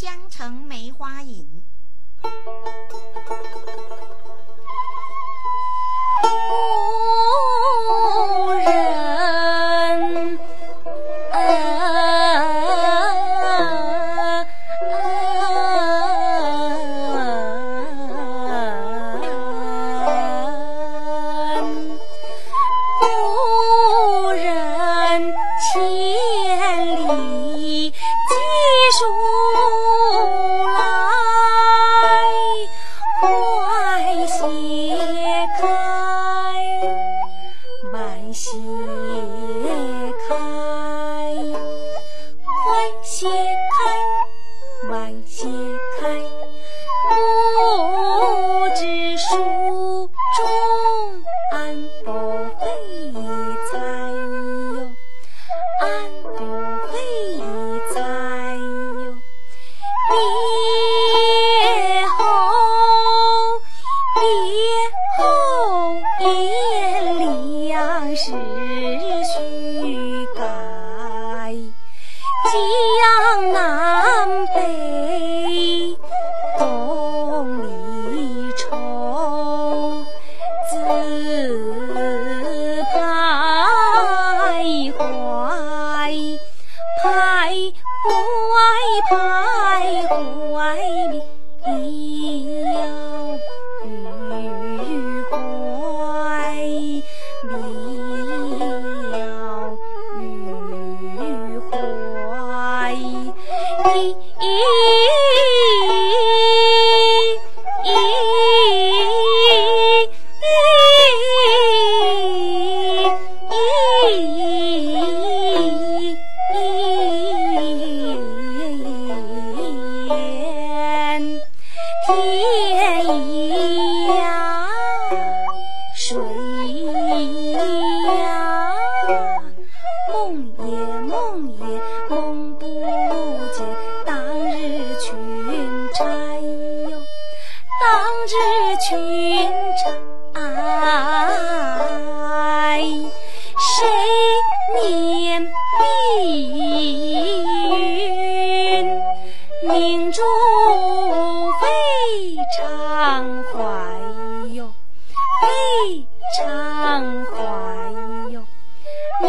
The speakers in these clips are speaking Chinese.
江城梅花引。离开。 ยพายหวยพายหวยเดีย 天呀水呀，梦也梦也梦不见当日裙钗哟，当日裙钗，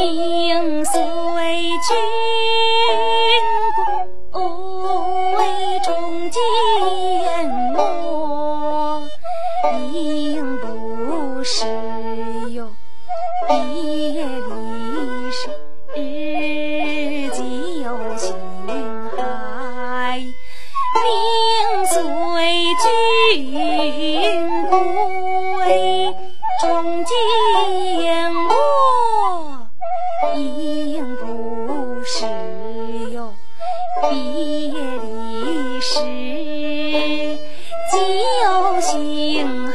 名随君归，中间没，应不是哟。别离时，既有情海。名随君归，心